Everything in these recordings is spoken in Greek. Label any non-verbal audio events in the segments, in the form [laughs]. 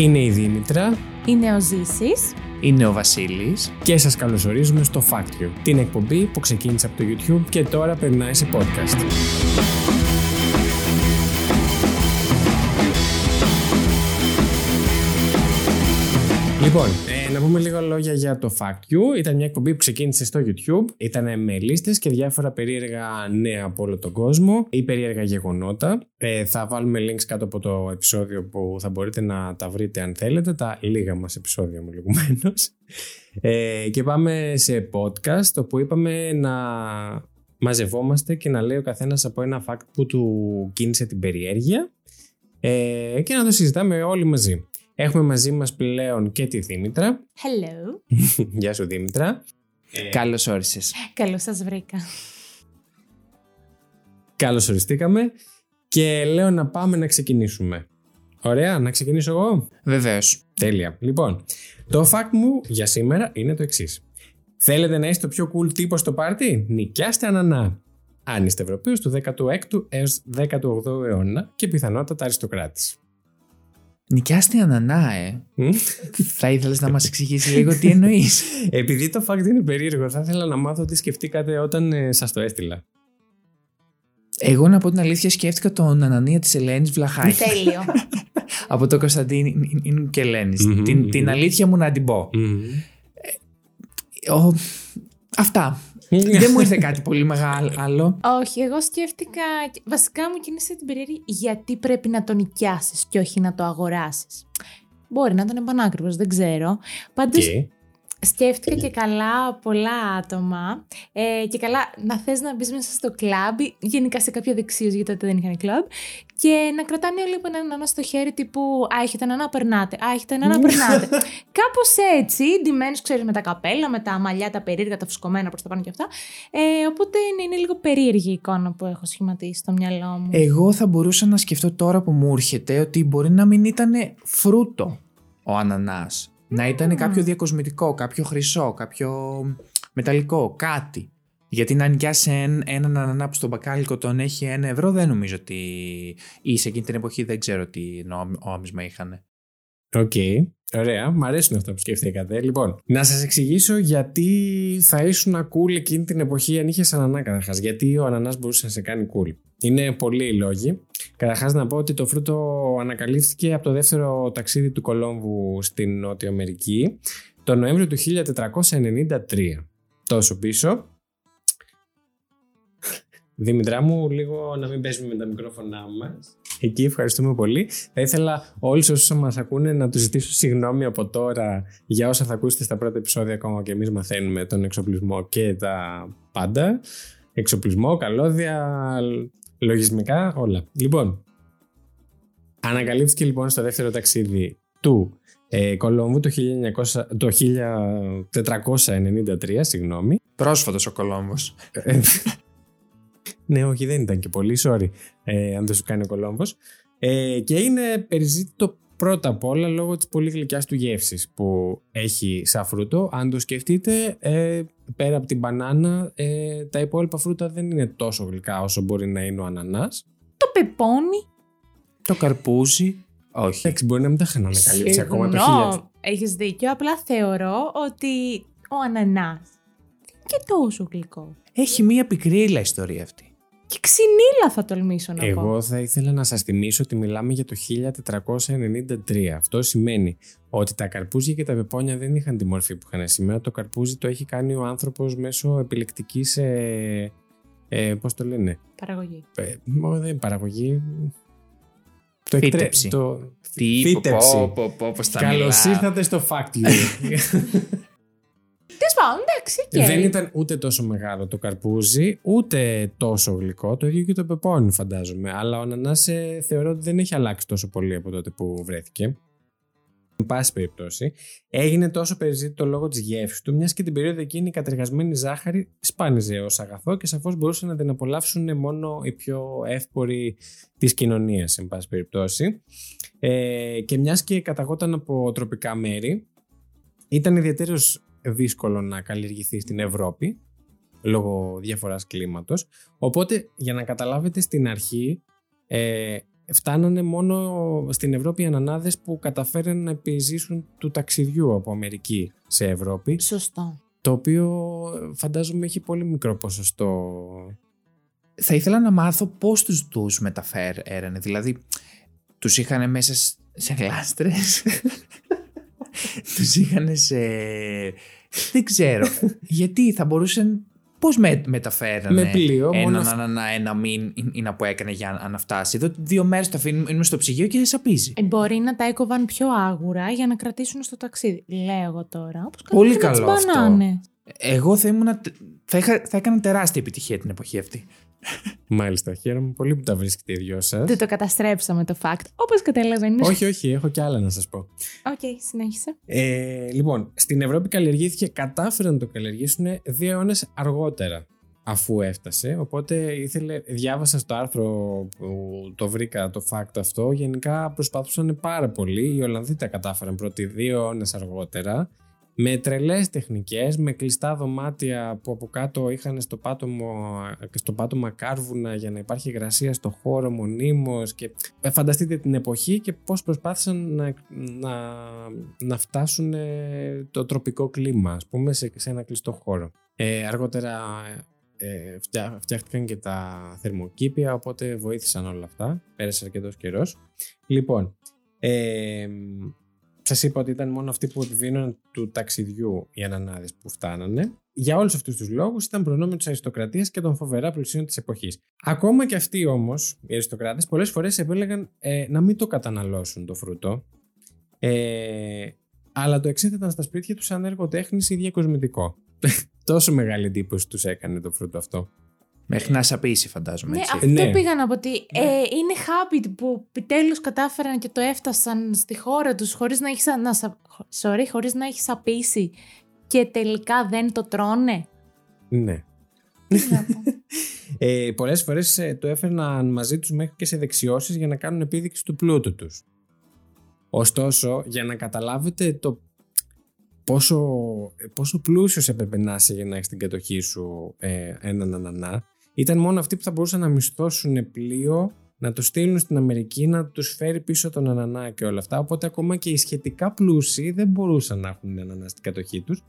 Είναι η Δήμητρα Είναι ο Ζήσης. Είναι ο Βασίλης. και σας καλωσορίζουμε στο Fact You, την εκπομπή που ξεκίνησε από το YouTube και τώρα περνάει σε podcast. Λοιπόν, ε, να πούμε λίγα λόγια για το Fact You. Ήταν μια εκπομπή που ξεκίνησε στο YouTube. Ήταν με λίστες και διάφορα περίεργα νέα από όλο τον κόσμο ή περίεργα γεγονότα. Ε, θα βάλουμε links κάτω από το επεισόδιο που θα μπορείτε να τα βρείτε αν θέλετε. Τα λίγα μας επεισόδια μου λιγουμένως. Ε, και πάμε σε podcast όπου είπαμε να μαζευόμαστε και να λέει ο καθένας από ένα fact που του κίνησε την περιέργεια ε, και να το συζητάμε όλοι μαζί. Έχουμε μαζί μας πλέον και τη Δήμητρα. Hello. [laughs] Γεια σου Δήμητρα. Καλώς όρισες. Καλώς σας βρήκα. Καλώς οριστήκαμε και λέω να πάμε να ξεκινήσουμε. Ωραία, να ξεκινήσω εγώ; Βεβαίως. Τέλεια. Λοιπόν, το fact μου για σήμερα είναι το εξής. Θέλετε να είστε το πιο cool τύπο στο πάρτι; Νοικιάστε ανανά. Αν είστε Ευρωπαίος του 16ου έως 18ου αιώνα και πιθανότατα αριστοκράτης. Νοικιάστε ανανά, ε. Μμ. Θα ήθελες να μας εξηγήσει λίγο τι εννοείς; [laughs] Επειδή το fact είναι περίεργο, θα ήθελα να μάθω τι σκεφτήκατε όταν ε, σας το έστειλα. Εγώ να πω την αλήθεια σκέφτηκα τον Ανανία της Ελένης Βλαχάκη. Τέλειο. [laughs] από το Κωνσταντίνου και Ελένης. Μμμ, την, μμμ. την αλήθεια μου να την πω. Ο- Αυτά. [laughs] Δεν μου ήρθε [laughs] κάτι πολύ μεγάλο. Όχι, εγώ σκέφτηκα. Βασικά μου κίνησε την περίεργη γιατί πρέπει να το νοικιάσεις και όχι να το αγοράσεις. Μπορεί να ήταν επανάκριβος, δεν ξέρω. Πάντως Και σκέφτηκα και καλά πολλά άτομα. Ε, και καλά να θες να μπεις μέσα στο κλαμπ, ή γενικά σε κάποιο δεξίω, γιατί τότε δεν είχαν κλαμπ. Και να κρατάνε όλοι από έναν ανά στο χέρι τύπου Α, έχετε ένα να περνάτε. Α, έχετε ένα να περνάτε. [laughs] Κάπως έτσι, ντυμένους, ξέρεις, με τα καπέλα, με τα μαλλιά, τα περίεργα, τα φουσκωμένα προς τα πάνω και αυτά. Ε, οπότε είναι, είναι λίγο περίεργη η εικόνα που έχω σχηματίσει στο μυαλό μου. Εγώ θα μπορούσα να σκεφτώ τώρα που μου έρχεται ότι μπορεί να μην ήταν φρούτο ο ανανάς. Να ήταν κάποιο διακοσμητικό, κάποιο χρυσό, κάποιο μεταλλικό, κάτι. Γιατί να νοικιάσει έναν ανανά που στο μπακάλικο τον έχει ένα ευρώ, δεν νομίζω ότι. ή σε εκείνη την εποχή δεν ξέρω τι νόμι- νόμισμα είχαν. Οκ. Ωραία. Μ' αρέσουν αυτά που σκεφτήκατε. Λοιπόν, να σας εξηγήσω γιατί θα ήσουν cool εκείνη την εποχή αν είχες ανανά καταρχάς. Γιατί ο ανανάς μπορούσε να σε κάνει cool. Είναι πολλοί οι λόγοι. Καταρχάς, να πω ότι το φρούτο ανακαλύφθηκε από το δεύτερο ταξίδι του Κολόμβου στην Νότια Αμερική το Νοέμβριο του 1493. Τόσο πίσω. Δήμητρά μου, λίγο να μην παίζουμε με τα μικρόφωνά μας. Εκεί ευχαριστούμε πολύ. Θα ήθελα όλοι όσοι μας ακούνε να τους ζητήσω συγγνώμη από τώρα για όσα θα ακούσετε στα πρώτα επεισόδια ακόμα και εμείς μαθαίνουμε τον εξοπλισμό και τα πάντα. Εξοπλισμό, καλώδια, λογισμικά, όλα. Λοιπόν, ανακαλύφθηκε λοιπόν στο δεύτερο ταξίδι του ε, Κολόμβου το, 1900, το 1493, συγγνώμη. Πρόσφατος ο Κολόμβος. Ε, ναι, όχι, δεν ήταν και πολύ, sorry, ε, αν δεν σου κάνει ο Κολόμβος. Ε, και είναι περιζήτητο πρώτα απ' όλα λόγω της πολύ γλυκιάς του γεύσης που έχει σαν φρούτο. Αν το σκεφτείτε, ε, πέρα από την μπανάνα, ε, τα υπόλοιπα φρούτα δεν είναι τόσο γλυκά όσο μπορεί να είναι ο ανανάς. Το πεπόνι. Το καρπούζι. Όχι. Εντάξει, μπορεί να μην τα είχαν ανακαλύψει ακόμα το 1000. Συγγνώμη, έχεις δίκιο. Απλά θεωρώ ότι ο ανανάς δεν είναι και τόσο γλυκό. Έχει μία πικρίλα ιστορία αυτή. Και ξυνήλα θα τολμήσω να πω. Εγώ θα ήθελα να σας θυμίσω ότι μιλάμε για το 1493. Αυτό σημαίνει ότι τα καρπούζια και τα πεπόνια δεν είχαν τη μορφή που είχαν σήμερα. Το καρπούζι το έχει κάνει ο άνθρωπος μέσω επιλεκτικής, ε, ε, πώς το λένε, Παραγωγή. ε, μω, δεν είναι παραγωγή, το Φύτεψη. Το... Τι Φύτεψη. πω, πω, πω, πως τα Καλώς μιλάω. ήρθατε στο Fact You. [laughs] Τέλος πάντων, εντάξει, οκ. Δεν ήταν ούτε τόσο μεγάλο το καρπούζι, ούτε τόσο γλυκό. Το ίδιο και το πεπόνι, φαντάζομαι. Αλλά ο ανανάς ε, θεωρώ ότι δεν έχει αλλάξει τόσο πολύ από τότε που βρέθηκε. Εν πάση περιπτώσει, έγινε τόσο περιζήτητο λόγω της γεύσης του, μιας και την περίοδο εκείνη η κατεργασμένη ζάχαρη σπάνιζε ως αγαθό και σαφώς μπορούσαν να την απολαύσουν μόνο οι πιο εύποροι της κοινωνίας, εν πάση περιπτώσει. Ε, και μιας και καταγόταν από τροπικά μέρη, ήταν ιδιαίτερος δύσκολο να καλλιεργηθείς στην Ευρώπη λόγω διαφοράς κλίματος. Οπότε, για να καταλάβετε στην αρχή, ε, φτάνανε μόνο στην Ευρώπη οι ανανάδες που καταφέραν να επιζήσουν του ταξιδιού από Αμερική σε Ευρώπη. Σωστό. Το οποίο φαντάζομαι έχει πολύ μικρό ποσοστό. Θα ήθελα να μάθω πώς τους τους μεταφέρανε. Δηλαδή, τους είχαν μέσα σ- σε γλάστρες. [laughs] τους είχαν σε... Δεν ξέρω. Γιατί θα μπορούσαν... Πώς με, μεταφέρανε Με πλοίο, έναν μόνος αυ- ανανά ένα μήν ή να που έκανε για να φτάσει. Εδώ δύο μέρες το αφήνουμε στο ψυγείο και σαπίζει. Ε, μπορεί να τα έκοβαν πιο άγουρα για να κρατήσουν στο ταξίδι. Λέω εγώ τώρα. Όπως Πολύ κάνουν με τις καλό αυτό. μπανάνες. Εγώ θα, ήμουν, θα, είχα, θα έκανα τεράστια επιτυχία την εποχή αυτή. Μάλιστα, χαίρομαι πολύ που τα βρίσκετε οι δυο σας. Δεν το καταστρέψαμε το fact. Όπως καταλαβαίνεις. όχι, όχι, έχω κι άλλα να σας πω. Οκ, συνέχισε. Ε, λοιπόν, στην Ευρώπη καλλιεργήθηκε, κατάφεραν να το καλλιεργήσουν δύο αιώνες αργότερα αφού έφτασε. Οπότε ήθελε, διάβασα στο άρθρο που το βρήκα το fact αυτό. Γενικά προσπαθούσαν πάρα πολύ. Οι Ολλανδοί τα κατάφεραν πρώτοι δύο αιώνες αργότερα. Με τρελές τεχνικές, με κλειστά δωμάτια που από κάτω είχαν στο πάτωμο, στο πάτωμα κάρβουνα για να υπάρχει υγρασία στο χώρο μονίμως και ε, φανταστείτε την εποχή και πώς προσπάθησαν να, να, να φτάσουν ε, το τροπικό κλίμα ας πούμε σε, σε ένα κλειστό χώρο. Ε, αργότερα ε, φτιά- φτιάχτηκαν και τα θερμοκήπια οπότε βοήθησαν όλα αυτά. Πέρασε αρκετός καιρός. Λοιπόν, ε, Σας είπα ότι ήταν μόνο αυτοί που επιβίνουν του ταξιδιού οι ανανάδες που φτάνανε. Για όλους αυτούς τους λόγους ήταν προνόμιο της αριστοκρατίας και των φοβερά πλουσίων της εποχής. Ακόμα και αυτοί όμως, οι αριστοκράτες, πολλές φορές επέλεγαν ε, να μην το καταναλώσουν το φρούτο. Ε, αλλά το εξέθεταν στα σπίτια τους σαν έργο τέχνης ή διακοσμητικό. [laughs] Τόσο μεγάλη εντύπωση τους έκανε το φρούτο αυτό. Μέχρι να σαπίσει, φαντάζομαι. Ναι, έτσι. αυτό Ναι. πήγα να πω ότι ε, είναι habit που επιτέλου κατάφεραν και το έφτασαν στη χώρα τους χωρίς να έχεις να, σα- sorry, χωρίς να έχεις απίσει και τελικά δεν το τρώνε. Ναι. [laughs] ε, Πολλές φορές το έφερναν μαζί τους μέχρι και σε δεξιώσεις για να κάνουν επίδειξη του πλούτου τους. Ωστόσο, για να καταλάβετε το πόσο, πόσο πλούσιος έπρεπε να είσαι για να έχεις την κατοχή σου ε, έναν ανανά, ήταν μόνο αυτοί που θα μπορούσαν να μισθώσουν πλοίο, να το στείλουν στην Αμερική, να τους φέρει πίσω τον ανανά και όλα αυτά. Οπότε ακόμα και οι σχετικά πλούσιοι δεν μπορούσαν να έχουν ανανά στην κατοχή τους.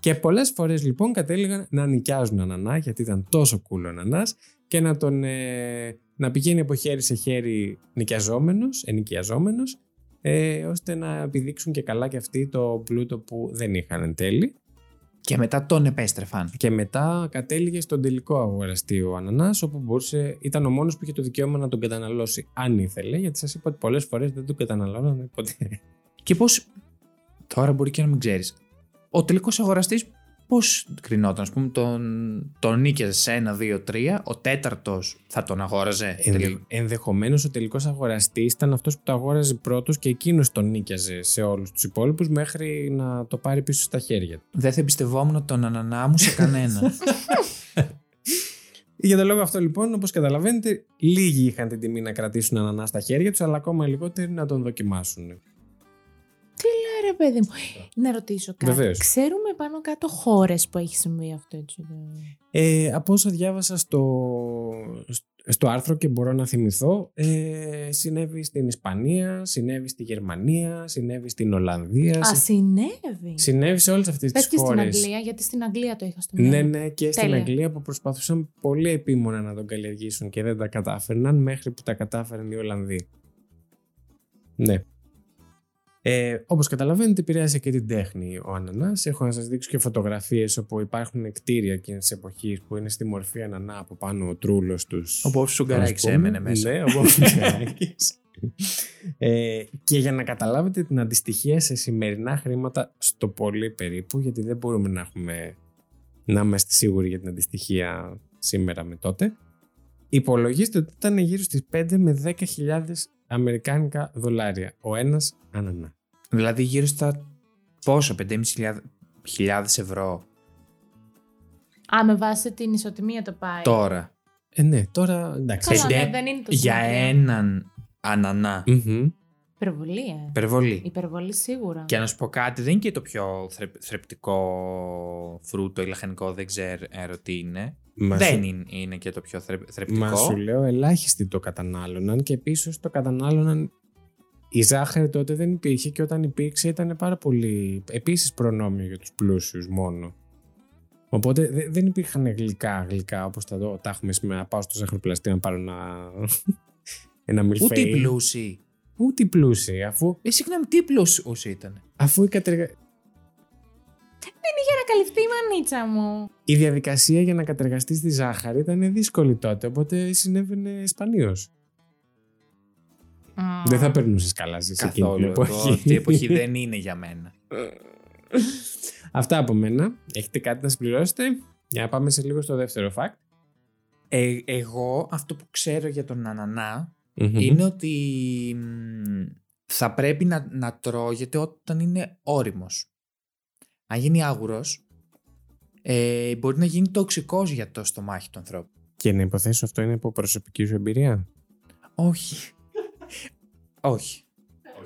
Και πολλές φορές λοιπόν κατέληγαν να νοικιάζουν ανανά γιατί ήταν τόσο cool ο ανανάς και να, τον, ε, να πηγαίνει από χέρι σε χέρι νοικιαζόμενος, ενοικιαζόμενος ε, ώστε να επιδείξουν και καλά και αυτοί το πλούτο που δεν είχαν εν τέλει. Και μετά τον επέστρεφαν. Και μετά κατέληγε στον τελικό αγοραστή ο Ανανάς όπου μπορούσε, ήταν ο μόνος που είχε το δικαίωμα να τον καταναλώσει αν ήθελε γιατί σας είπα ότι πολλές φορές δεν τον καταναλώνανε ποτέ. Και πώς. Τώρα μπορεί και να μην ξέρεις. Ο τελικός αγοραστής πώς κρινόταν, ας πούμε, τον, τον νίκιαζε σε ένα, δύο, τρία. Ο τέταρτος θα τον αγόραζε. Ενδε, τελικά. ενδεχομένως ο τελικός αγοραστής ήταν αυτός που το αγόραζε πρώτος και εκείνος τον νίκιαζε σε όλους τους υπόλοιπους μέχρι να το πάρει πίσω στα χέρια του. Δεν θα εμπιστευόμουν τον ανανά μου σε κανένα. [laughs] Για τον λόγο αυτό λοιπόν, όπως καταλαβαίνετε, λίγοι είχαν την τιμή να κρατήσουν ανανά στα χέρια τους, αλλά ακόμα λιγότεροι να τον δοκιμάσουν. Ε, ρε παιδί μου. Να ρωτήσω κάτι. Βεβαίως. Ξέρουμε πάνω κάτω χώρες που έχει συμβεί αυτό έτσι. Ε, από όσα διάβασα στο, στο άρθρο και μπορώ να θυμηθώ, ε, συνέβη στην Ισπανία, συνέβη στη Γερμανία, συνέβη στην Ολλανδία, Α, συ- συνέβη. συνέβη σε όλες αυτές Πες τις και στην χώρες. Αγγλία, γιατί στην Αγγλία το είχα στο Ναι, μυαλό. ναι, και στην Τέλεια. Αγγλία που προσπαθούσαν πολύ επίμονα να τον καλλιεργήσουν και δεν τα κατάφερναν μέχρι που τα κατάφεραν οι Ολλανδοί. Ναι. Ε, Όπως καταλαβαίνετε, επηρέασε και την τέχνη ο Ανανάς. Έχω να σας δείξω και φωτογραφίες όπου υπάρχουν κτίρια εκείνη τη εποχής που είναι στη μορφή Ανανά από πάνω ο τρούλος τους. Ο Μπόφ Σουγκαράκης έμενε μέσα. Ναι, ο Μπόφ Σουγκαράκης. ε, και για να καταλάβετε την αντιστοιχία σε σημερινά χρήματα στο πολύ περίπου, γιατί δεν μπορούμε να έχουμε να είμαστε σίγουροι για την αντιστοιχία σήμερα με τότε, υπολογίστε ότι ήταν γύρω στις 5 με 10.000 αμερικάνικα δολάρια ο ένας ανανά. Δηλαδή γύρω στα πόσο, 5.500 ευρώ Α, με βάση την ισοτιμία το πάει. τώρα. Ε, ναι, τώρα εντάξει. Καλά, Πέντε ναι, δεν είναι το για σημαντικό. έναν ανανά. Μμμ. Υπερβολή, ε. Υπερβολή. Υπερβολή σίγουρα. Και να σου πω κάτι, δεν είναι και το πιο θρε- θρεπτικό φρούτο ή λαχανικό, δεν ξέρω τι είναι. Μα δεν σου- είναι, είναι και το πιο θρε- θρεπτικό. Μα σου λέω, ελάχιστοι το κατανάλωναν και επίση το κατανάλωναν. Η ζάχαρη τότε δεν υπήρχε και όταν υπήρξε ήταν πάρα πολύ. Επίσης προνόμιο για τους πλούσιους μόνο. Οπότε δε- δεν υπήρχαν γλυκά γλυκά όπως τα, δω- τα έχουμε σήμερα. Να πάω στο ζαχαροπλαστή να πάρω ένα. [laughs] ένα μιλφέι. Ούτε οι πλούσιοι. Ούτε οι πλούσιοι, αφού, Ε, συγγνώμη, τι πλούσιος ήταν; αφού η, κατεργα... Για να καλυφθεί η μανίτσα μου. η διαδικασία για να κατεργαστείς τη ζάχαρη ήταν δύσκολη τότε. Οπότε συνέβαινε σπανίως. Δεν θα περνούσες καλά σε εκείνη την Καθόλου. Εγώ, εποχή. αυτή η εποχή δεν είναι για μένα. Αυτά από μένα. Έχετε κάτι να συμπληρώσετε; Για να πάμε σε λίγο στο δεύτερο fact. Ε, εγώ αυτό που ξέρω για τον ανανά Μμμ. είναι ότι μ, θα πρέπει να, να τρώγεται όταν είναι όριμος. Αν γίνει άγουρος, ε, μπορεί να γίνει τοξικός για το στομάχι του ανθρώπου. Και να υποθέσω αυτό είναι από προσωπική σου εμπειρία; Όχι. Όχι.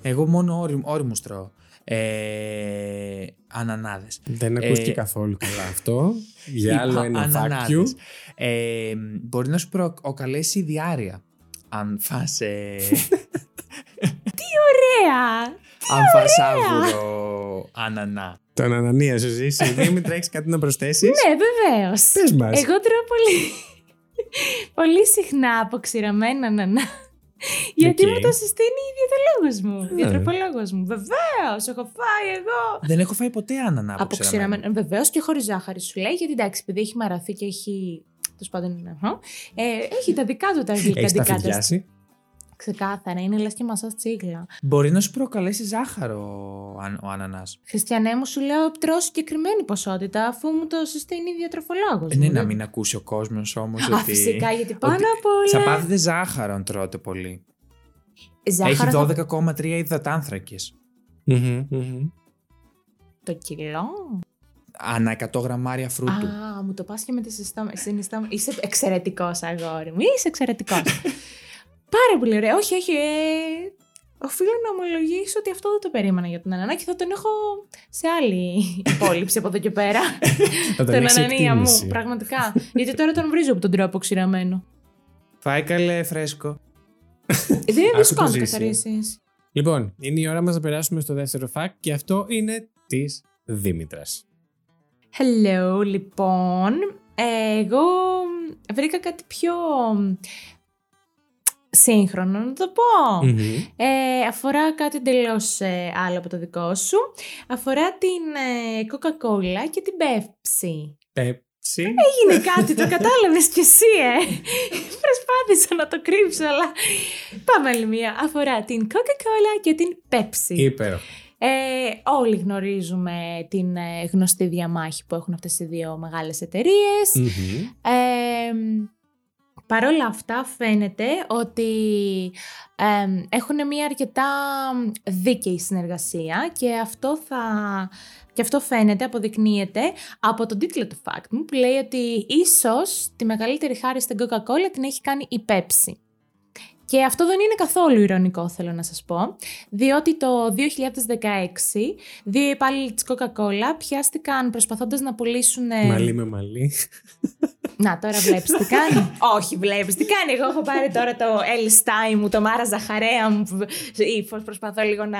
Εγώ μόνο όριμ, όριμους τρώω. Ε, ανανάδες. Δεν ακούστηκε Ε, καθόλου καλά αυτό. Για άλλο Είπα ένα fact you. ανανάδες. Ε, μπορεί να σου προκαλέσει διάρρεια. Αν φας, ε, [laughs] Ωραία! αν φας άγουρο ανανά. Τον Ανανία σου ζήσει. Δήμητρα, έχεις κάτι να προσθέσεις. Ναι, βεβαίως. Πες μας. Εγώ τρώω πολύ, πολύ συχνά αποξηραμένα νανά. Γιατί Οκ. μου το συστήνει η διατολόγος μου, Α. διατροφολόγος μου. Βεβαίως, έχω φάει εγώ. Δεν έχω φάει ποτέ ανανά από Αποξηραμένα. Βεβαίως και χωρίς ζάχαρη σου λέει, γιατί εντάξει, επειδή έχει μαραθεί και έχει. Τέλος πάντων είναι. αχα, Ε, έχει τα δικά του τα Έχεις γλυκαντικά. τα φυδιάσει. Ξεκάθαρα, είναι λες και μασά τσίγλα. Μπορεί να σου προκαλέσει ζάχαρο αν- ο ανανάς. Χριστιανέ μου, σου λέω τρώω συγκεκριμένη ποσότητα, αφού μου το συστήνει η διατροφολόγο. Ε, ναι, να μην ακούσει ο κόσμος όμως Α, ότι... φυσικά, γιατί πάνω ότι απ' όλα. Θα πάθετε ζάχαρο αν τρώτε πολύ. Ζάχαρο θα- Έχει 12,3 υδατάνθρακες. Μμμ, μμμ. Το κιλό; Ανά 100 γραμμάρια φρούτου. Α, μου το πας και με τη συστόμα. συνιστόμα- Είσαι εξαιρετικός αγόρι μου. Είσαι εξαιρετικός. [laughs] Πάρα πολύ ωραία. Όχι, όχι. Ε, οφείλω να ομολογήσω ότι αυτό δεν το περίμενα για τον Ανανά και θα τον έχω σε άλλη υπόλοιψη από εδώ και πέρα. [laughs] Θα τον τον έχεις Ανανία μου. εκτίμηση. Πραγματικά. Γιατί τώρα τον βρίζω από τον τρόπο ξηραμένο. Φάει καλέ φρέσκο. Δεν είναι Άκου δύσκολο το να το ζήσει. καθαρίσεις. Λοιπόν, είναι η ώρα μας να περάσουμε στο δεύτερο fact και αυτό είναι της Δήμητρας. Hello, λοιπόν. Ε, Εγώ βρήκα κάτι πιο σύγχρονο, να το πω. Μμμ. Ε, αφορά κάτι εντελώς άλλο από το δικό σου. Αφορά την ε, Coca-Cola και την Pepsi. Πέψη. Έγινε [laughs] κάτι, το κατάλαβες κι εσύ, ε. Προσπάθησα να το κρύψω, αλλά πάμε άλλη μία. Αφορά την Coca-Cola και την Pepsi. Υπέροχο. Ε, όλοι γνωρίζουμε την ε, γνωστή διαμάχη που έχουν αυτές οι δύο μεγάλες εταιρείες. Μμμ. Ε, Παρ' όλα αυτά φαίνεται ότι ε, έχουν μια αρκετά δίκαιη συνεργασία και αυτό, θα, και αυτό φαίνεται, αποδεικνύεται από τον τίτλο του fact μου που λέει ότι ίσως τη μεγαλύτερη χάρη στην Coca-Cola την έχει κάνει η Pepsi. Και αυτό δεν είναι καθόλου ηρωνικό θέλω να σας πω, διότι το 2016 δύο υπάλληλοι της Coca-Cola πιάστηκαν προσπαθώντας να πουλήσουν... ε, Μαλλί με μαλλί. να, τώρα βλέπεις τι κάνει. [laughs] Όχι, βλέπεις τι κάνει. Εγώ έχω πάρει τώρα το L μου, το Μάρα Ζαχαρέα μου. που- ύφος, προσπαθώ λίγο να.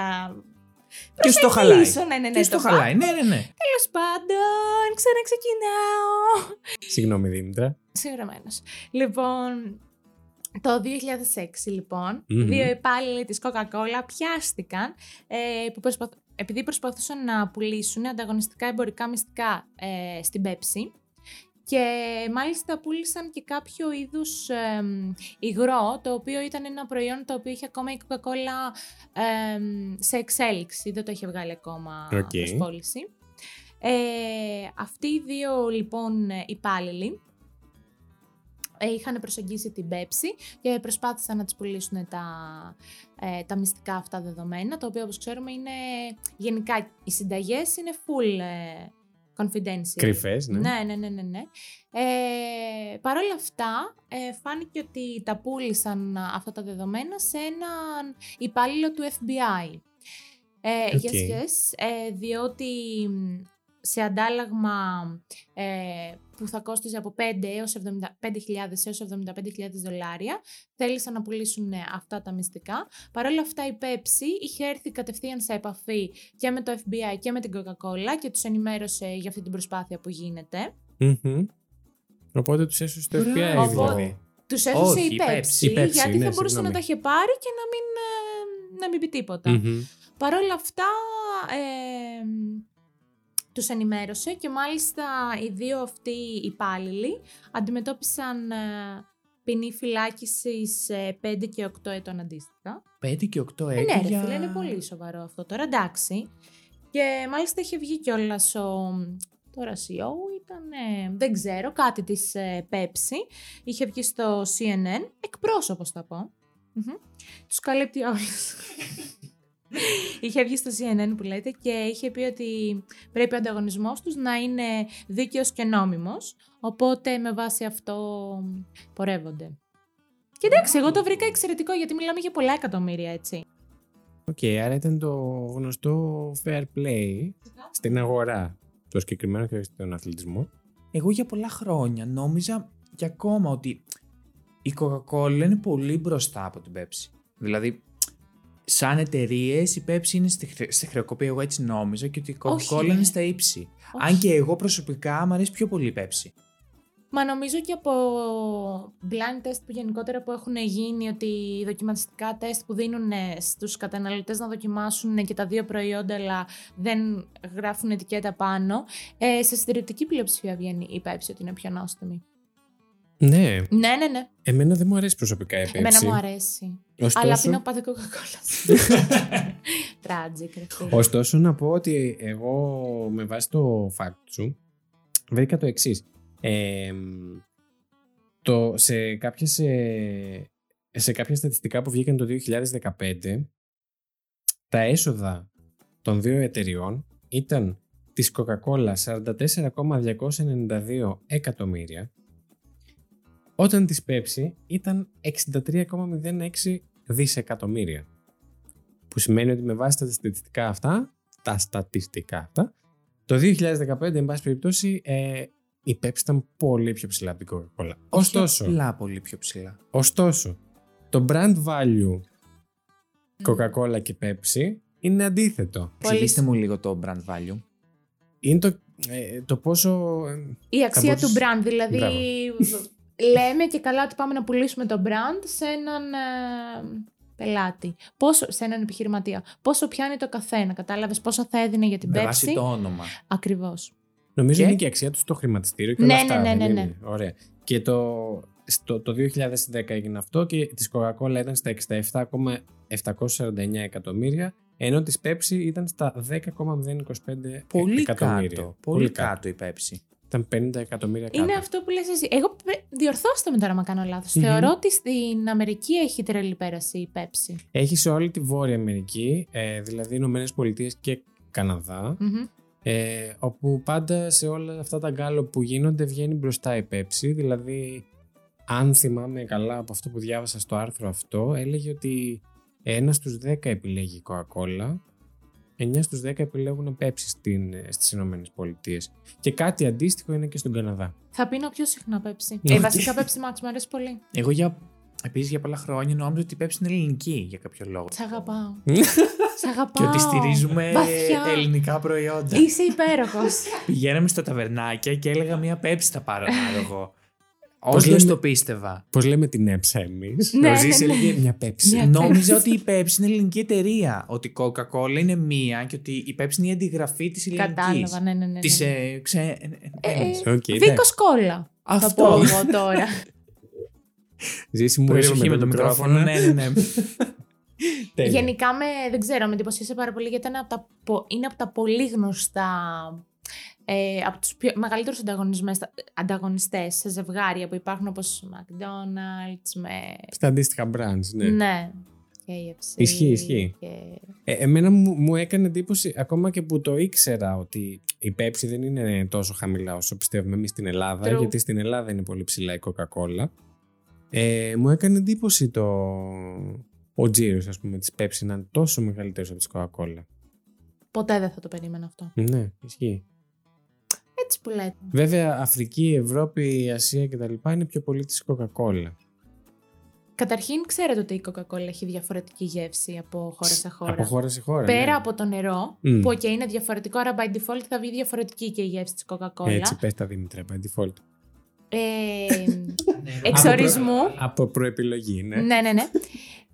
Και στο χαλάει. προσεγγίσω. Ναι, ναι, ναι. Και στο χαλάει. Ναι, ναι, ναι. Τέλος πάντων, ξαναξεκινάω. Συγγνώμη, Δήμητρα. Συγγραμμένος. Λοιπόν, το 2006 λοιπόν, Μμμ. δύο υπάλληλοι της Coca-Cola πιάστηκαν ε, που προσπαθ... επειδή προσπαθούσαν να πουλήσουν ανταγωνιστικά εμπορικά μυστικά ε, στην Pepsi και μάλιστα πούλησαν και κάποιο είδους εμ, υγρό, το οποίο ήταν ένα προϊόν το οποίο είχε ακόμα η Coca-Cola εμ, σε εξέλιξη, δεν το είχε βγάλει ακόμα Οκ. προς πώληση. Ε, αυτοί οι δύο λοιπόν ε, υπάλληλοι ε, είχαν προσεγγίσει την Pepsi και προσπάθησαν να τις πουλήσουν τα, ε, τα μυστικά αυτά δεδομένα, τα οποία όπως ξέρουμε είναι γενικά οι συνταγές είναι full ε, confidential. Κρυφές, ναι. Ναι, ναι, ναι, ναι. ναι. Ε, Παρ' όλα αυτά, ε, φάνηκε ότι τα πούλησαν α, αυτά τα δεδομένα σε έναν υπάλληλο του FBI. Ε, OK. Yes, yes, ε, διότι μ, σε αντάλλαγμα ε, που θα κόστιζε από 5 έως 70, 5.000 έως 75.000 δολάρια, θέλησαν να πουλήσουν ε, αυτά τα μυστικά. Παρ' όλα αυτά η Pepsi είχε έρθει κατευθείαν σε επαφή και με το FBI και με την Coca-Cola και τους ενημέρωσε για αυτή την προσπάθεια που γίνεται. Μμμ. Οπότε τους έσωσε το Μπράβο. FBI Οπότε- δηλαδή. Τους έδωσε Όχι, η η Pepsi, Pepsi. Η Pepsi, γιατί ναι, θα μπορούσε συγγνώμη. να τα είχε πάρει και να μην, ε, να μην πει τίποτα. Μμμ. Παρ' όλα αυτά, ε, τους ενημέρωσε και μάλιστα οι δύο αυτοί υπάλληλοι αντιμετώπισαν ε, ποινή φυλάκισης 5 και 8 ετών αντίστοιχα. 5 και 8 Ε, έτη. ναι, ρε για- φίλε, είναι πολύ σοβαρό αυτό τώρα, εντάξει. Και μάλιστα είχε βγει κιόλας ο. Τώρα CEO ήταν, ε, δεν ξέρω, κάτι της ε, Pepsi. Είχε βγει στο CNN, εκπρόσωπος θα πω. Μμμ. Τους καλύπτει όλους. [laughs] [laughs] είχε βγει στο CNN που λέτε και είχε πει ότι πρέπει ο ανταγωνισμός τους να είναι δίκαιος και νόμιμος. Οπότε με βάση αυτό πορεύονται. Και εντάξει, εγώ το βρήκα εξαιρετικό γιατί μιλάμε για πολλά εκατομμύρια, έτσι. Οκ, άρα ήταν το γνωστό fair play στην αγορά. Το συγκεκριμένο και όχι στον αθλητισμό. Εγώ για πολλά χρόνια νόμιζα και ακόμα ότι η Coca-Cola είναι πολύ μπροστά από την Pepsi. Δηλαδή, σαν εταιρείες, η Pepsi είναι στη, χρε- στη χρεοκοπία. Εγώ έτσι νόμιζα και ότι η Όχι, Coca-Cola ρε. είναι στα ύψη. Όχι. Αν και εγώ προσωπικά μου αρέσει πιο πολύ η Pepsi. Μα νομίζω και από blind test που γενικότερα που έχουν γίνει ότι δοκιμαστικά τεστ που δίνουν στους καταναλωτές να δοκιμάσουν και τα δύο προϊόντα αλλά δεν γράφουν ετικέτα πάνω, ε, σε συντηρητική πλειοψηφία βγαίνει η Pepsi ότι είναι πιο νόστιμη. Ναι, Ναι, ναι, ναι. εμένα δεν μου αρέσει προσωπικά η Pepsi. Εμένα μου αρέσει. Ωστόσο, Αλλά πίνω πάντα Coca-Cola. [laughs] Tragic, ρε φίλε. ωστόσο να πω ότι εγώ με βάση το fact σου βρήκα το εξής. το, σε, κάποιες, ε, σε κάποια στατιστικά που βγήκαν το 2015 τα έσοδα των δύο εταιριών ήταν της Coca-Cola 44,292 εκατομμύρια όταν της Pepsi ήταν 63,06 δισεκατομμύρια. Που σημαίνει ότι με βάση τα στατιστικά αυτά, τα στατιστικά αυτά, το 2015, εν πάση περιπτώσει, ε, η Pepsi ήταν πολύ πιο ψηλά από την Coca-Cola. Ωστόσο, Όχι απλά πολύ πιο ψηλά. ωστόσο, το brand value Coca-Cola και Pepsi είναι αντίθετο. Πολύ Εξηγήστε μου λίγο το brand value. Είναι το, ε, το πόσο... ε, Η αξία μπορούσες- του brand, δηλαδή Μπράβο. [laughs] λέμε και καλά ότι πάμε να πουλήσουμε το brand σε έναν ε, πελάτη, πόσο, σε έναν επιχειρηματία. Πόσο πιάνει το καθένα, κατάλαβες; Πόσο θα έδινε για την Με Pepsi; βάση το όνομα. Ακριβώς. Νομίζω Και; είναι και η αξία του στο χρηματιστήριο και Ναι, όλα αυτά. ναι, ναι, δεν ναι, είναι; ναι. Ωραία. Και το, στο, το 2010 έγινε αυτό και της Coca-Cola ήταν στα 67,749 εκατομμύρια ενώ της Pepsi ήταν στα 10,025 Πολύ εκατομμύρια. κάτω. Πολύ κάτω η Pepsi. Ήταν 50 εκατομμύρια κάτω. Είναι αυτό που λες εσύ. Εγώ πρέ- διορθώστε με τώρα αν κάνω λάθος. Μμμ. Θεωρώ ότι στην Αμερική έχει τρελή πέραση η Pepsi. Έχει σε όλη τη Βόρεια Αμερική, ε, δηλαδή Ηνωμένες Πολιτείες και Καναδά, Μμμ. ε, όπου πάντα σε όλα αυτά τα γκάλο που γίνονται βγαίνει μπροστά η Pepsi. Δηλαδή, αν θυμάμαι καλά από αυτό που διάβασα στο άρθρο αυτό, έλεγε ότι ένας στους 10 επιλέγει Coca-Cola, 9 στους 10 επιλέγουν Pepsi στην, ε, στις Ηνωμένες Πολιτείες. Και κάτι αντίστοιχο είναι και στον Καναδά. Θα πίνω πιο συχνά Pepsi. Ναι. Ε, βασικά Pepsi Max μου αρέσει πολύ. Εγώ για, επίσης για πολλά χρόνια νόμιζα ότι η Pepsi είναι ελληνική για κάποιο λόγο. Σ' αγαπάω. [laughs] Σ' Και αγαπάω. ότι στηρίζουμε Βαθιά. ελληνικά προϊόντα. Είσαι υπέροχος. Πηγαίναμε στα ταβερνάκια και έλεγα μία Pepsi θα πάρω να πάρω εγώ. Πώς Όντως λέμε- το πίστευα. Πώς λέμε την έψα εμείς; Ναι, Ο ναι, Ζής ναι. έλεγε μια Pepsi. Μια- Νόμιζα ότι η Pepsi είναι ελληνική εταιρεία. Ότι η Coca-Cola είναι μία και ότι η Pepsi είναι η αντιγραφή της ελληνικής. Κατάλαβα, ναι, ναι, ναι. ναι. Της ε, ξε... ε, ε, Ε, Έμις. ε, Οκ, Βίκος εντάξει. κόλα. Θα Αυτό. πω εγώ τώρα. [laughs] Ζήση μου Προσοχή ήρθε με το μικρόφωνο. Ναι, ναι, ναι. [laughs] Τέλεια. Γενικά με, δεν ξέρω, με εντυπωσίασε πάρα πολύ γιατί είναι από τα, πο- είναι από τα πολύ γνωστά, ε, από τους πιο, μεγαλύτερους ανταγωνισμές- ανταγωνιστές σε ζευγάρια που υπάρχουν όπως McDonald's, με... Στα αντίστοιχα brands, ναι. Ναι. KFC. Ισχύει, ισχύει. Και... Ε, εμένα μου, μου έκανε εντύπωση ακόμα και που το ήξερα ότι η Pepsi δεν είναι τόσο χαμηλά όσο πιστεύουμε εμείς στην Ελλάδα True. γιατί στην Ελλάδα είναι πολύ ψηλά η Coca-Cola ε, μου έκανε εντύπωση το ο τζίρος ας πούμε της Pepsi να είναι τόσο μεγαλύτερος από της Coca-Cola Ποτέ δεν θα το περίμενα αυτό. ναι, ισχύει έτσι που λέτε. Βέβαια, Αφρική, Ευρώπη, Ασία κτλ. είναι πιο πολύ της Coca-Cola. Καταρχήν, ξέρετε ότι η Coca-Cola έχει διαφορετική γεύση από χώρα σε χώρα. Από χώρα σε χώρα. Πέρα ναι. από το νερό, Μμ. που και είναι διαφορετικό, άρα by default θα βγει διαφορετική και η γεύση της Coca-Cola. Έτσι, πες τα Δήμητρα, by default. Ε, [laughs] εξορισμού. Από προεπιλογή, ναι. ναι, ναι, ναι.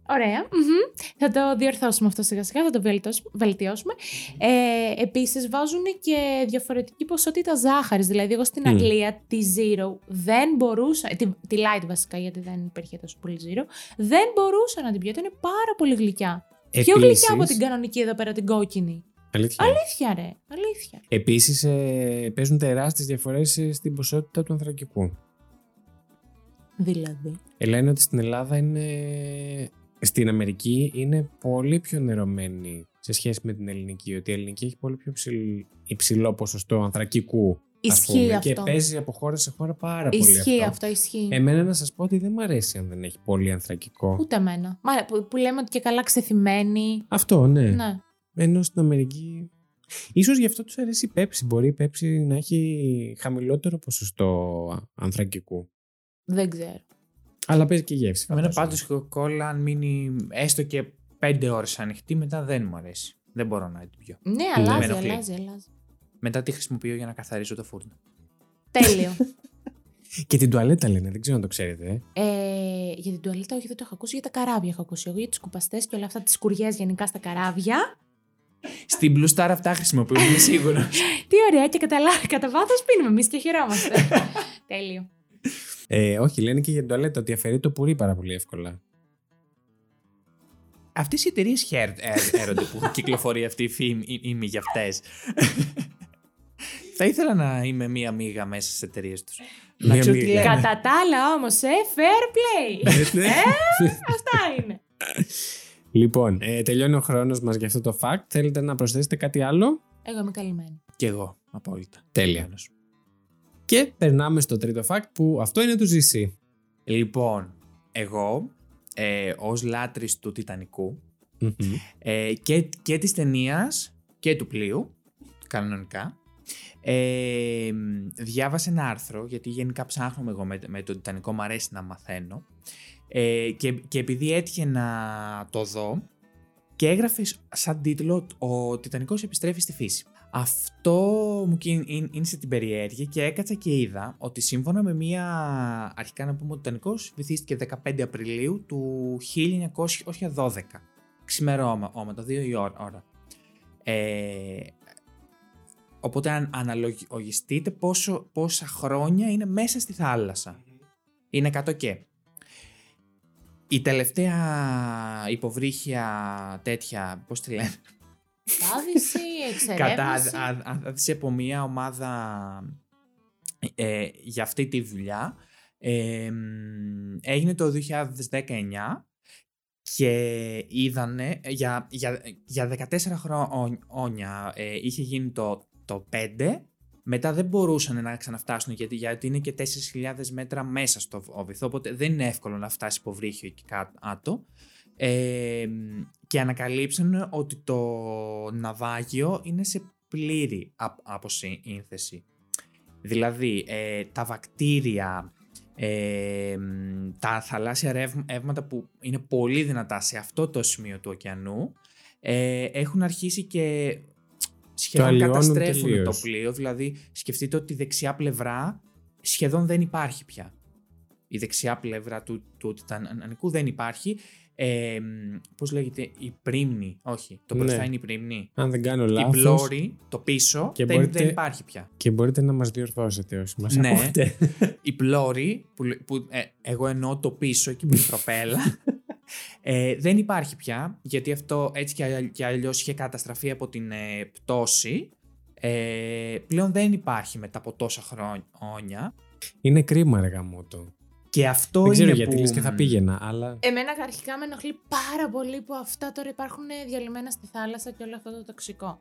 Ωραία. μμμ. Θα το διορθώσουμε αυτό σιγά σιγά, θα το βελτιώσουμε- βελτιώσουμε. Ε, επίσης βάζουν και διαφορετική ποσότητα ζάχαρης. Δηλαδή εγώ στην Μμ. Αγγλία τη Zero δεν μπορούσα, τη, τη Light βασικά γιατί δεν υπήρχε τόσο πολύ Zero, δεν μπορούσα να την πιω. Ήταν πάρα πολύ γλυκιά. Πιο Επίσης- γλυκιά από την κανονική εδώ πέρα την κόκκινη. Αλήθεια. Αλήθεια ρε, αλήθεια. Επίσης, ε, παίζουν τεράστιες διαφορές ε, στην ποσότητα του ανθρακικού. Δηλαδή. Ε, λένε ότι στην Ελλάδα είναι... Στην Αμερική είναι πολύ πιο νερωμένη σε σχέση με την ελληνική. Ότι η ελληνική έχει πολύ πιο ψηλ- υψηλό ποσοστό ανθρακικού. ας Ισχύει πούμε, αυτό. Και παίζει από χώρα σε χώρα πάρα πολύ Ισχύει αυτό. αυτό, ισχύει. Εμένα να σας πω ότι δεν μου αρέσει αν δεν έχει πολύ ανθρακικό. Ούτε εμένα. Μα, που, που λέμε ότι και καλά ξεθυμένη. Αυτό, ναι. Ναι. Ενώ στην Αμερική. Ίσως γι' αυτό τους αρέσει η Pepsi. Μπορεί η Pepsi να έχει χαμηλότερο ποσοστό ανθρακικού. Δεν ξέρω. Αλλά παίζει και γεύση. Εμένα φαντάζομαι. πάντως η Coca-Cola αν μείνει έστω και 5 ώρες ανοιχτή μετά δεν μου αρέσει. Δεν μπορώ να την πιω. Ναι, αλλάζει, με ενοχλεί. αλλάζει, αλλάζει. Μετά τη χρησιμοποιώ για να καθαρίσω το φούρνο. Τέλειο. [laughs] Και την τουαλέτα λένε, δεν ξέρω αν το ξέρετε. ε. ε, για την τουαλέτα, όχι, δεν το έχω ακούσει. Για τα καράβια έχω ακούσει. Εγώ για τους κουπαστές και όλα αυτά, τις κουριές γενικά στα καράβια. Στην Blue Star αυτά χρησιμοποιώ, είμαι σίγουρος. [laughs] Τι ωραία και κατά, λά- κατά βάθος πίνουμε εμείς και χαιρόμαστε. [laughs] Τέλειο. Ε, όχι, λένε και για την τουαλέτα ότι αφαιρεί το πουρί πάρα πολύ εύκολα. Αυτές οι εταιρείες χαίρονται που [laughs] κυκλοφορεί αυτή η φήμη είμαι για αυτές. Θα ήθελα να είμαι μία μίγα μέσα στις εταιρείες τους. Να Μία ξέρω τι μίγα. λένε. κατά τα άλλα όμως, ε, fair play. Ναι. Αυτά είναι. λοιπόν, ε, τελειώνει ο χρόνος μας για αυτό το fact. Θέλετε να προσθέσετε κάτι άλλο; Εγώ είμαι καλυμμένη. Κι εγώ, απόλυτα. Τέλεια. Τέλος. Και περνάμε στο τρίτο fact που αυτό είναι του ZC. Λοιπόν, εγώ ε, ως λάτρης του Τιτανικού Μμμ. ε, και, και της ταινίας και του πλοίου, κανονικά, ε, διάβασα ένα άρθρο, γιατί γενικά ψάχνουμε εγώ με, με το Τιτανικό, μου αρέσει να μαθαίνω, ε, και, και επειδή έτυχε να το δω, και έγραφε σαν τίτλο «Ο Τιτανικός επιστρέφει στη φύση». Αυτό μου κίνησε την περιέργεια και έκατσα και είδα ότι σύμφωνα με μία αρχικά να πούμε ότι ο Τιτανικός βυθίστηκε 15 Απριλίου του 1912. Ξημερώματα, 2 η ώρα. ώρα. Ε, οπότε αν αναλογιστείτε πόσο, πόσα χρόνια είναι μέσα στη θάλασσα. Είναι 100 και. Η τελευταία υποβρύχια τέτοια, πώς τη λένε, Κάδηση, [laughs] κατά εξερεύνηση. α- α- αδίση από μια ομάδα ε, για αυτή τη δουλειά. Ε, μ, έγινε το 2019 και είδανε για, για, για 14 χρόνια ε, είχε γίνει το, το 5 μετά δεν μπορούσαν να ξαναφτάσουν γιατί, γιατί είναι και 4.000 μέτρα μέσα στο βυθό οπότε δεν είναι εύκολο να φτάσει υποβρύχιο εκεί κάτω ε, και ανακαλύψαν ότι το ναυάγιο είναι σε πλήρη απ- αποσύνθεση. Δηλαδή, ε, τα βακτήρια, ε, μ, τα θαλάσσια ρεύ- ρεύματα που είναι πολύ δυνατά σε αυτό το σημείο του ωκεανού, ε, έχουν αρχίσει και σχεδόν αλλοιώνουν καταστρέφουν το τελείως. πλοίο. Δηλαδή, σκεφτείτε ότι η δεξιά πλευρά σχεδόν δεν υπάρχει πια. Η δεξιά πλευρά του, του Τιτανικού δεν υπάρχει. Ε, Πώς λέγεται, η πρίμνη. Όχι, το Ναι. μπροστά είναι η πρίμνη. Αν δεν κάνω Η λάθος. πλώρη, το πίσω, Και δεν, μπορείτε- δεν υπάρχει πια. Και μπορείτε να μας διορθώσετε όσοι μας Ναι. ακούτε. Η πλώρη, που, λέ- που ε, εγώ εννοώ το πίσω, εκεί που είναι η προπέλα, ε, δεν υπάρχει πια, γιατί αυτό έτσι και, αλλ- και αλλιώς είχε καταστραφεί από την ε, πτώση. Ε, πλέον δεν υπάρχει μετά από τόσα χρόνια. Είναι κρίμα, ρε γαμότο. Και αυτό Δεν ξέρω είναι γιατί που... λες και θα πήγαινα, αλλά. Εμένα αρχικά με ενοχλεί πάρα πολύ που αυτά τώρα υπάρχουν διαλυμένα στη θάλασσα και όλο αυτό το τοξικό.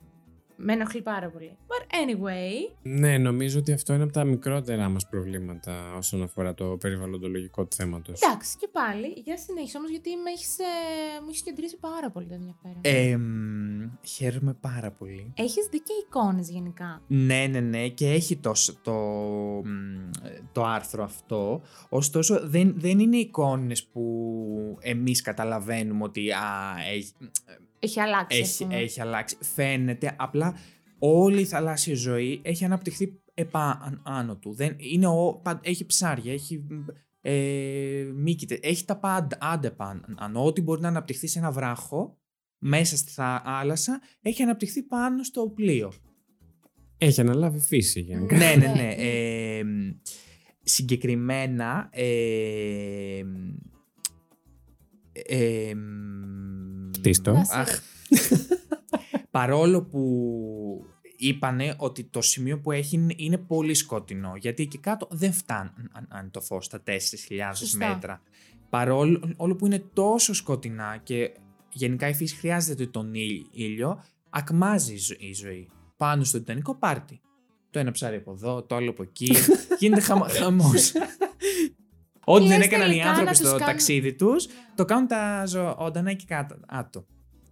Με ενοχλεί πάρα πολύ. But anyway, Ναι, νομίζω ότι αυτό είναι από τα μικρότερα μας προβλήματα όσον αφορά το περιβαλλοντολογικό του θέματος. εντάξει και πάλι, για συνέχισε όμως γιατί με έχεις, ε, μου έχεις κεντρήσει πάρα πολύ το ενδιαφέρον. Ε, μ, Χαίρομαι πάρα πολύ. Έχεις δει και εικόνες γενικά; Ναι, ναι, ναι, και έχει το, σ- το, μ, το άρθρο αυτό. Ωστόσο, δεν, δεν είναι εικόνες που εμείς καταλαβαίνουμε ότι α, έχει, Έχει αλλάξει. ας έχει, πούμε. έχει αλλάξει. Φαίνεται, απλά όλη η θαλάσσια ζωή έχει αναπτυχθεί επάνω του. Δεν, είναι ο, πα- έχει ψάρια, έχει ε, μύκητε, έχει τα πάντα, άντε πάνω. Ό,τι μπορεί να αναπτυχθεί σε ένα βράχο, μέσα στη θάλασσα, έχει αναπτυχθεί πάνω στο πλοίο. Έχει αναλάβει φύση γενικά. ναι, ναι, ναι. Ε, μ, συγκεκριμένα. Ε, μ, ε, μ, Χτίστο. Να σε Αχ. Παρόλο που είπανε ότι το σημείο που έχει είναι- είναι πολύ σκοτεινό, γιατί εκεί κάτω δεν φτάνει αν- αν το φως στα 4.000 Σωστά. μέτρα. Παρόλο όλο που είναι τόσο σκοτεινά και γενικά η φύση χρειάζεται τον ήλ- ήλιο, ακμάζει η ζω- η ζωή. Πάνω στο Τιτανικό πάρτι. Το ένα ψάρι από εδώ, το άλλο από εκεί. [laughs] Γίνεται χαμα, χαμός. Ό,τι δεν Λες έκαναν οι τελικά άνθρωποι να τους στο κάνουν- ταξίδι τους, το κάνουν τα ζωντανά εκεί κάτω.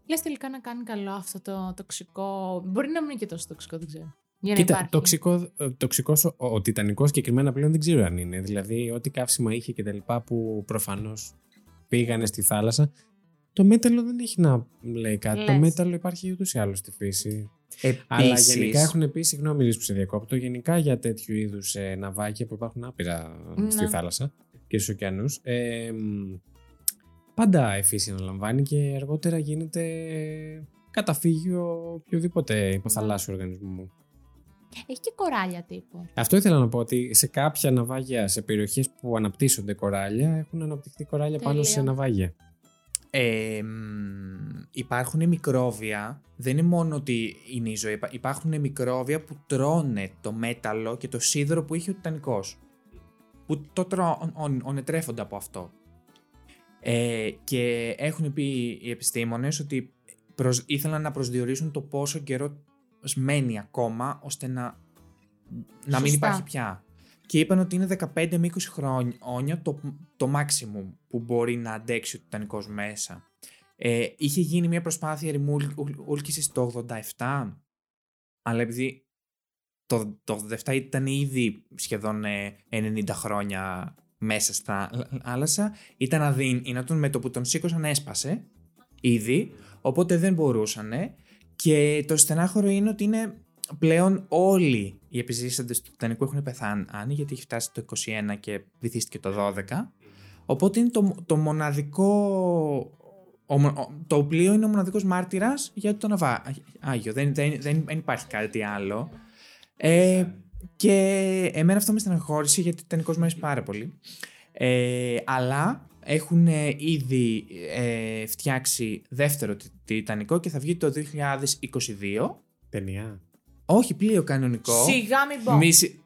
Λες τελικά να κάνει καλό αυτό το τοξικό. Μπορεί να μην είναι και τόσο τοξικό, δεν ξέρω. Για να Κοίτα, υπάρχει. τοξικό, ε, τοξικός, ο, ο Τιτανικός συγκεκριμένα πλέον δεν ξέρω αν είναι. Δηλαδή, ό,τι καύσιμα είχε και τα λοιπά που προφανώς πήγανε στη θάλασσα, το μέταλλο δεν έχει να λέει κάτι. Το Λες. μέταλλο υπάρχει ούτως ή άλλως στη φύση. Επίσης, Αλλά γενικά έχουν πει, συγγνώμη που σε διακόπτω, γενικά για τέτοιου είδους ε, ναυάγια που υπάρχουν άπειρα Ναι. στη θάλασσα και στους ωκεανούς. Ε, μ, πάντα η φύση αναλαμβάνει και αργότερα γίνεται καταφύγιο οποιοδήποτε υποθαλάσσιου οργανισμού. Έχει και κοράλια τύπου. Αυτό ήθελα να πω ότι σε κάποια ναυάγια, σε περιοχές που αναπτύσσονται κοράλια, έχουν αναπτυχθεί κοράλια πάνω Τέλεια. σε ναυάγια. Ε, μ, υπάρχουν μικρόβια, δεν είναι μόνο ότι είναι η ζωή, υπά- υπάρχουν μικρόβια που τρώνε το μέταλλο και το σίδερο που είχε ο Τιτανικός. Που το τρώνε, τρέφονται από αυτό. Ε, και έχουν πει οι επιστήμονες ότι προσ- ήθελαν να προσδιορίσουν το πόσο καιρό μένει ακόμα ώστε να, να μην Σωστά. υπάρχει πια. Και είπαν ότι είναι 15 με 20 χρόνια το, το maximum που μπορεί να αντέξει ο Τιτανικός μέσα. Ε, είχε γίνει μια προσπάθεια ρημούλκησης το 87, αλλά επειδή το, το 87 ήταν ήδη σχεδόν ε, 90 χρόνια μέσα στα θάλασσα, ήταν αδύνατον με το που τον σήκωσαν έσπασε ήδη, οπότε δεν μπορούσανε. Και το στενάχωρο είναι ότι είναι πλέον όλοι οι επιζήσαντες του Τιτανικού έχουν πεθάνει γιατί έχει φτάσει το 21 και βυθίστηκε το 12 οπότε είναι το, το μοναδικό ο, μο- ο- το πλοίο είναι ο μοναδικός μάρτυρας για το ναυάγιο δεν, δεν, δεν, δεν υπάρχει κάτι άλλο ε, και εμένα αυτό με στεναχώρησε γιατί ο Τιτανικός μου αρέσει πάρα πολύ ε, αλλά έχουν ε, ήδη ε, φτιάξει δεύτερο τι- Τιτανικό και θα βγει το 2022 Ταινία. όχι πλοίο κανονικό. Σιγά μην πω. Μη συ-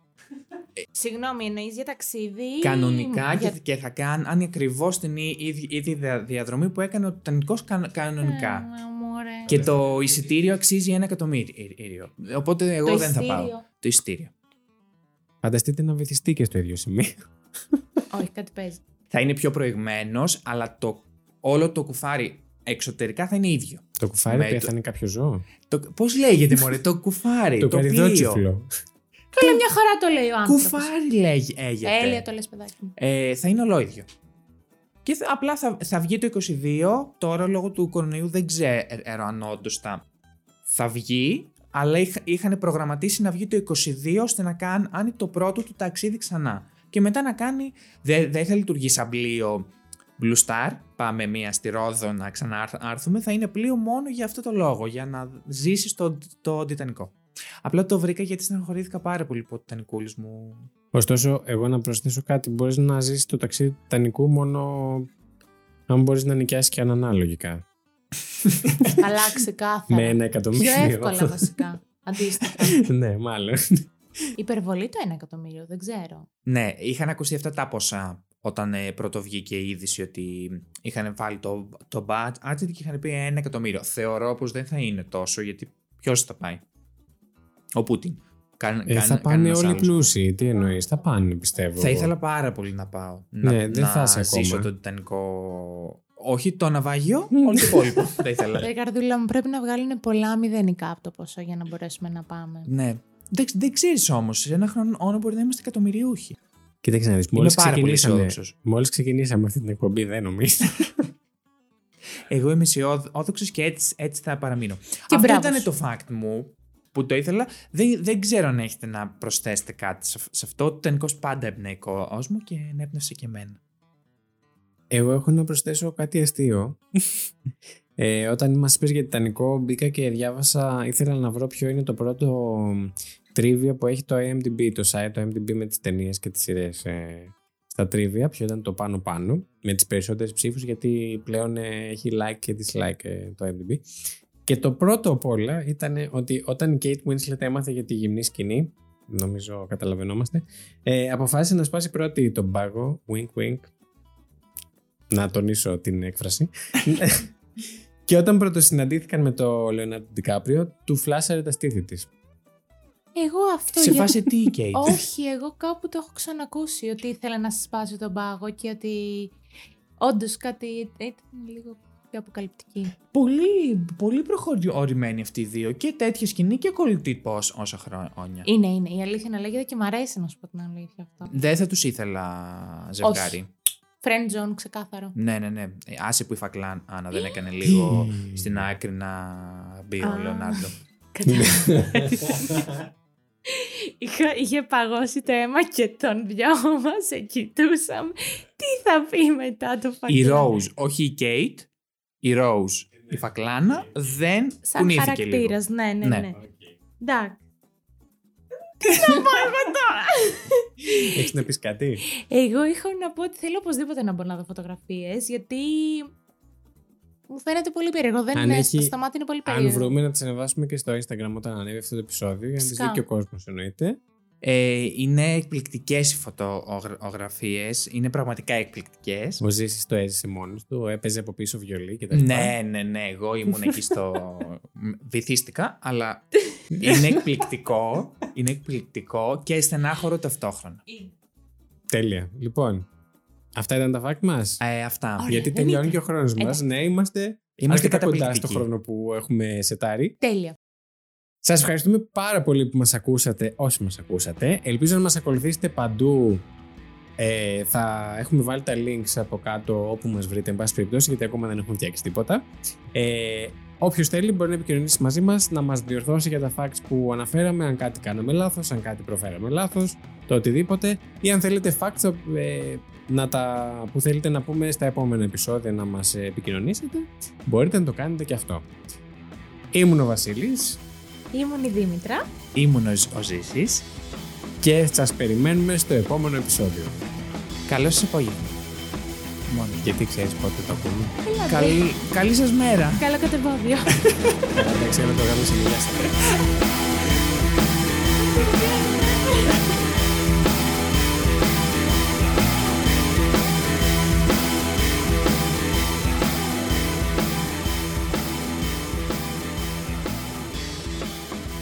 Συγγνώμη, εννοείς για ταξίδι. Κανονικά για... και, και θα κάνει ακριβώς την ί- ίδια, ίδια δια- διαδρομή που έκανε ο Τιτανικό κανονικά. Ε, μου ωραία. Και το εισιτήριο αξίζει ένα εκατομμύριο. Οπότε εγώ Το δεν θα πάω. εισιτήριο. Το εισιτήριο. Φανταστείτε να βυθιστεί και στο ίδιο σημείο. Όχι, κάτι παίζει. Θα είναι πιο προηγμένος, αλλά το, όλο το κουφάρι εξωτερικά θα είναι ίδιο. Το κουφάρι Με πέθανε κάποιο ζώο. Το, Πώς λέγεται, Μωρέ, το κουφάρι. το το πλοίο. καριδότσιφλο. Καλά, μια χαρά το λέει ο άνθρωπος. Κουφάρι λέγεται. Έλεια το λες παιδάκι μου. ε, θα είναι ολόιδιο. Και θα- απλά θα, θα βγει το 22. Τώρα λόγω του κορονοϊού δεν ξέρω αν όντως θα, θα βγει. Αλλά είχ, είχαν προγραμματίσει να βγει το 22 ώστε να κάνει το πρώτο του ταξίδι ξανά. Και μετά να κάνει. Δεν δεν θα λειτουργεί σαν πλοίο Blue Star. Πάμε μία στη Ρόδο να ξανάρθουμε. Θα είναι πλοίο μόνο για αυτό το λόγο. Για να ζήσεις το, το Τιτανικό. Απλά το βρήκα γιατί στεναχωρήθηκα πάρα πολύ από το Τιτανικούλης μου. Ωστόσο, εγώ να προσθέσω κάτι. Μπορείς να ζήσεις το ταξίδι του Τιτανικού μόνο αν μπορείς να νοικιάσεις και έναν άλλο λογικά. Αλλά ξεκάθαρα. Με ένα εκατομμύριο. Πιο εύκολα βασικά. Αντίστοιχα. [laughs] ναι, μάλλον. Υπερβολή το ένα εκατομμύριο, δεν ξέρω. Ναι, είχαν ακουστεί αυτά τα ποσά όταν ε, πρώτο βγήκε η είδηση ότι είχαν βάλει το, το budget και είχαν πει ένα εκατομμύριο. Θεωρώ πως δεν θα είναι τόσο γιατί ποιος θα πάει; Ο Πούτιν. Καν, Ε, καν- θα πάνε κανένας όλοι οι άλλος. πλούσιοι. Τι εννοείς, θα πάνε πιστεύω. Θα εγώ. ήθελα πάρα πολύ να πάω. Ναι, να, δεν να θα είσαι ζήσω ακόμα. τον Τιτανικό Όχι το ναυάγιο, όλο το υπόλοιπο. Δεν ήθελα. Ρε καρδούλα μου, πρέπει να βγάλουν πολλά μηδενικά από το ποσό για να μπορέσουμε να πάμε. ναι. Δεν, δεν ξέρεις όμως, σε ένα χρόνο μπορεί να είμαστε εκατομμυριούχοι. Κοίταξε να δεις. Μόλις πάρα πολύ ξεκινήσαμε, αισιόδοξος. μόλις ξεκινήσαμε αυτή την εκπομπή, δεν νομίζω. Εγώ είμαι αισιόδοξο και έτσι, έτσι θα παραμείνω. Και Αυτό μπράβος ήταν σου. το fact μου που το ήθελα. Δεν, δεν ξέρω αν έχετε να προσθέσετε κάτι σε, σε αυτό. Το τενικό πάντα εμπνέει κόσμο και ενέπνευσε και εμένα. Εγώ έχω να προσθέσω κάτι αστείο. [laughs] ε, όταν μας είπες για Τιτανικό μπήκα και διάβασα, ήθελα να βρω ποιο είναι το πρώτο τρίβια που έχει το IMDb, το site το IMDb με τις ταινίες και τις σειρές ε, στα τρίβια, ποιο ήταν το πάνω πάνω, με τις περισσότερες ψήφους γιατί πλέον ε, έχει like και dislike ε, το IMDb. Και το πρώτο απ' όλα ήταν ότι όταν η Kate Winslet έμαθε για τη γυμνή σκηνή, νομίζω καταλαβαίνόμαστε, ε, αποφάσισε να σπάσει πρώτη τον πάγο, wink wink, να τονίσω την έκφραση. και όταν πρωτοσυναντήθηκαν με το Λεωνάρντο Ντικάπριο, του φλάσαρε τα στήθη της. Εγώ αυτό. σε για- φάση τι, Κέιτ. [laughs] Όχι, εγώ κάπου το έχω ξανακούσει ότι ήθελε να σπάσει τον πάγο και ότι όντως κάτι ήταν λίγο πιο αποκαλυπτική. πολύ, πολύ προχωρημένη αυτοί οι δύο. Και τέτοια σκηνή και κολλητή πώς όσα χρόνια. Είναι, είναι. Η αλήθεια να λέγεται και μ' αρέσει να σου πω την αλήθεια αυτό. Δεν θα τους ήθελα ζευγάρι. Friend zone, ξεκάθαρο. Ναι, ναι, ναι. Ε, Άσε που η Φακλάν Άννα δεν έκανε λίγο στην άκρη να μπει ο Α. Λεωνάρντο. Είχα, είχε παγώσει το αίμα και τον δυο μας σε κοιτούσαμε. Τι θα πει μετά το Η φακελάκι. Rose, όχι η Kate, η Rose, η Φακλάνα δεν Σαν κουνήθηκε λίγο. χαρακτήρας, ναι, ναι, Ναι. ναι. Εντάξει. Τι να πω εγώ τώρα; Έχεις να πεις κάτι; Εγώ είχα να πω ότι θέλω οπωσδήποτε να μπορώ να δω φωτογραφίες, γιατί μου φαίνεται πολύ περίεργο. Δεν Αν είναι, έχει- στο μάτι είναι πολύ Αν περίεργο. βρούμε να τις ανεβάσουμε και στο Instagram όταν ανέβει αυτό το επεισόδιο, για να τις Φυσικά. δει και ο κόσμος εννοείται. Ε, είναι εκπληκτικές οι φωτογραφίες, είναι πραγματικά εκπληκτικές. Ο Ζήσης το έζησε μόνος του, έπαιζε από πίσω βιολί και τα λοιπά. Ναι, ναι, ναι, εγώ ήμουν εκεί στο... Βυθίστηκα, αλλά είναι εκπληκτικό, είναι εκπληκτικό και στενάχωρο ταυτόχρονα. Τέλεια. Λοιπόν, αυτά ήταν τα fact μας; Ε, αυτά. Ωραία, Γιατί δεν τελειώνει ήταν. και ο χρόνος μας. Ναι, είμαστε, Είμαστε αρκετά κοντά στο καταπληκτικοί. χρόνο που έχουμε σετάρει. Τέλεια. Σας ευχαριστούμε πάρα πολύ που μας ακούσατε, όσοι μας ακούσατε. Ελπίζω να μας ακολουθήσετε παντού. Ε, θα έχουμε βάλει τα links από κάτω όπου μας βρείτε, εν πάση περιπτώσει, γιατί ακόμα δεν έχουμε φτιάξει τίποτα. Ε, Όποιος θέλει μπορεί να επικοινωνήσει μαζί μας, να μας διορθώσει για τα facts που αναφέραμε, αν κάτι κάναμε λάθος, αν κάτι προφέραμε λάθος, το οτιδήποτε. Ή αν θέλετε facts ε, να τα, που θέλετε να πούμε στα επόμενα επεισόδια να μας ε, επικοινωνήσετε, μπορείτε να το κάνετε και αυτό. Ήμουν ο Βασίλης. Ήμουν η Δήμητρα. Ήμουν ο, Ζ- ο Ζήσης. και σας περιμένουμε στο επόμενο επεισόδιο. Καλό σας απόγευμα. Μόνο. Γιατί ξέρεις πότε το ακούμε. Έλα, Καλή, καλή σας μέρα. Καλό κατεβόδιο. Εντάξει, να το κάνουμε σε [laughs]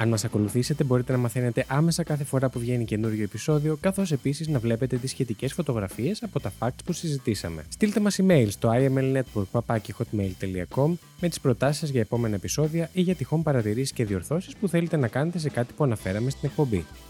Αν μας ακολουθήσετε μπορείτε να μαθαίνετε άμεσα κάθε φορά που βγαίνει καινούριο επεισόδιο, καθώς επίσης να βλέπετε τις σχετικές φωτογραφίες από τα facts που συζητήσαμε. Στείλτε μας email στο imlnetwork.hotmail.com με τις προτάσεις σας για επόμενα επεισόδια ή για τυχόν παρατηρήσεις και διορθώσεις που θέλετε να κάνετε σε κάτι που αναφέραμε στην εκπομπή.